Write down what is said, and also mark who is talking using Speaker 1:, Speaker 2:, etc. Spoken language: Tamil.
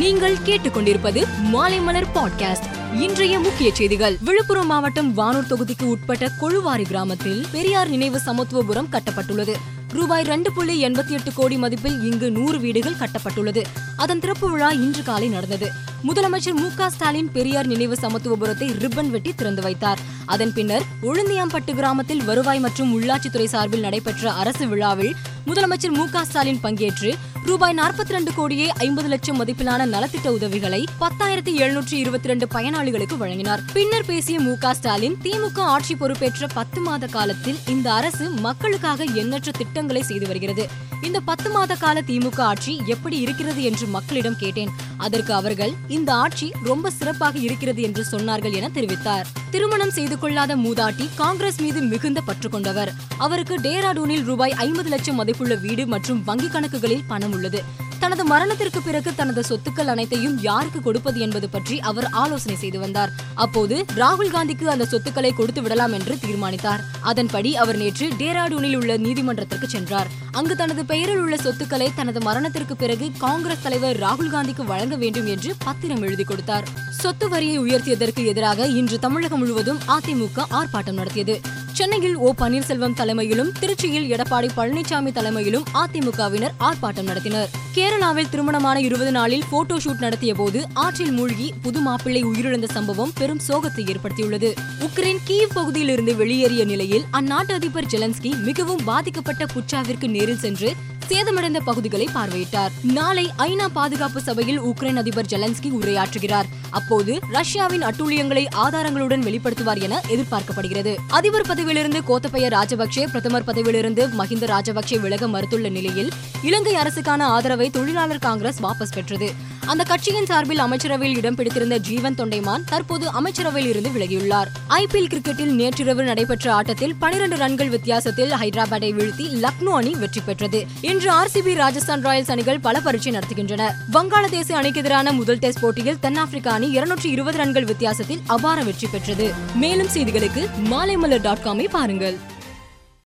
Speaker 1: நீங்கள் கேட்டுக்கொண்டிருப்பது மாலை மலர் பாட்காஸ்ட் இன்றைய முக்கிய செய்திகள் விழுப்புரம் மாவட்டம் வானூர் தொகுதிக்கு உட்பட்ட கொழுவாரி கிராமத்தில் பெரியார் நினைவு சமத்துவபுரம் கட்டப்பட்டுள்ளது ரூபாய் ரெண்டு புள்ளி எண்பத்தி எட்டு கோடி மதிப்பில் இங்கு நூறு வீடுகள் கட்டப்பட்டுள்ளது அதன் திறப்பு விழா இன்று காலை நடந்தது முதலமைச்சர் மு க ஸ்டாலின் பெரியார் நினைவு சமத்துவபுரத்தை ரிப்பன் வெட்டி திறந்து வைத்தார் அதன் பின்னர் உளுந்தியாம்பட்டு கிராமத்தில் வருவாய் மற்றும் உள்ளாட்சித்துறை சார்பில் நடைபெற்ற அரசு விழாவில் முதலமைச்சர் மு ஸ்டாலின் பங்கேற்று ரூபாய் நாற்பத்தி ரெண்டு கோடியே ஐம்பது லட்சம் மதிப்பிலான நலத்திட்ட உதவிகளை பத்தாயிரத்தி எழுநூற்றி இருபத்தி ரெண்டு பயனாளிகளுக்கு வழங்கினார் பின்னர் பேசிய மு ஸ்டாலின் திமுக ஆட்சி பொறுப்பேற்ற பத்து மாத காலத்தில் இந்த அரசு மக்களுக்காக எண்ணற்ற திட்டங்களை செய்து வருகிறது இந்த பத்து மாத கால திமுக ஆட்சி எப்படி இருக்கிறது என்று மக்களிடம் கேட்டேன் அதற்கு அவர்கள் இந்த ஆட்சி ரொம்ப சிறப்பாக இருக்கிறது என்று சொன்னார்கள் என தெரிவித்தார் திருமணம் செய்து கொள்ளாத மூதாட்டி காங்கிரஸ் மீது மிகுந்த பற்று கொண்டவர் அவருக்கு டேராடூனில் ரூபாய் ஐம்பது லட்சம் மதிப்பு அவருக்குள்ள வீடு மற்றும் வங்கி கணக்குகளில் பணம் உள்ளது தனது மரணத்திற்கு பிறகு தனது சொத்துக்கள் அனைத்தையும் யாருக்கு கொடுப்பது என்பது பற்றி அவர் ஆலோசனை செய்து வந்தார் அப்போது ராகுல் காந்திக்கு அந்த சொத்துக்களை கொடுத்து விடலாம் என்று தீர்மானித்தார் அதன்படி அவர் நேற்று டேராடூனில் உள்ள நீதிமன்றத்திற்கு சென்றார் அங்கு தனது பெயரில் உள்ள சொத்துக்களை தனது மரணத்திற்கு பிறகு காங்கிரஸ் தலைவர் ராகுல் காந்திக்கு வழங்க வேண்டும் என்று பத்திரம் எழுதி கொடுத்தார் சொத்து வரியை உயர்த்தியதற்கு எதிராக இன்று தமிழகம் முழுவதும் அதிமுக ஆர்ப்பாட்டம் நடத்தியது சென்னையில் ஓ பன்னீர்செல்வம் தலைமையிலும் திருச்சியில் எடப்பாடி பழனிசாமி தலைமையிலும் அதிமுகவினர் ஆர்ப்பாட்டம் நடத்தினர் கேரளாவில் திருமணமான இருபது நாளில் போட்டோ ஷூட் நடத்திய போது ஆற்றில் மூழ்கி புது மாப்பிள்ளை உயிரிழந்த சம்பவம் பெரும் சோகத்தை ஏற்படுத்தியுள்ளது உக்ரைன் கீவ் பகுதியிலிருந்து வெளியேறிய நிலையில் அந்நாட்டு அதிபர் ஜெலன்ஸ்கி மிகவும் பாதிக்கப்பட்ட புச்சாவிற்கு நேரில் சென்று சேதமடைந்த பகுதிகளை பார்வையிட்டார் நாளை ஐநா பாதுகாப்பு சபையில் உக்ரைன் அதிபர் ஜெலன்ஸ்கி உரையாற்றுகிறார் அப்போது ரஷ்யாவின் அட்டூழியங்களை ஆதாரங்களுடன் வெளிப்படுத்துவார் என எதிர்பார்க்கப்படுகிறது அதிபர் பதவியிலிருந்து கோத்தபய ராஜபக்சே பிரதமர் பதவியிலிருந்து மஹிந்த ராஜபக்சே விலக மறுத்துள்ள நிலையில் இலங்கை அரசுக்கான ஆதரவை தொழிலாளர் காங்கிரஸ் வாபஸ் பெற்றது அந்த கட்சியின் சார்பில் அமைச்சரவையில் இடம் பிடித்திருந்த ஜீவன் தொண்டைமான் தற்போது அமைச்சரவையில் இருந்து விலகியுள்ளார் ஐ பி எல் கிரிக்கெட்டில் நேற்றிரவு நடைபெற்ற ஆட்டத்தில் பனிரண்டு ரன்கள் வித்தியாசத்தில் ஹைதராபாத்தை வீழ்த்தி லக்னோ அணி வெற்றி பெற்றது இன்று ஆர்சிபி ராஜஸ்தான் ராயல்ஸ் அணிகள் பல பரீட்சை நடத்துகின்றன வங்காளதேச அணிக்கு எதிரான முதல் டெஸ்ட் போட்டியில் தென்னாப்பிரிக்கா அணி இருநூற்றி இருபது ரன்கள் வித்தியாசத்தில் அபார வெற்றி பெற்றது மேலும் செய்திகளுக்கு மாலைமலர் டாட் காமை பாருங்கள்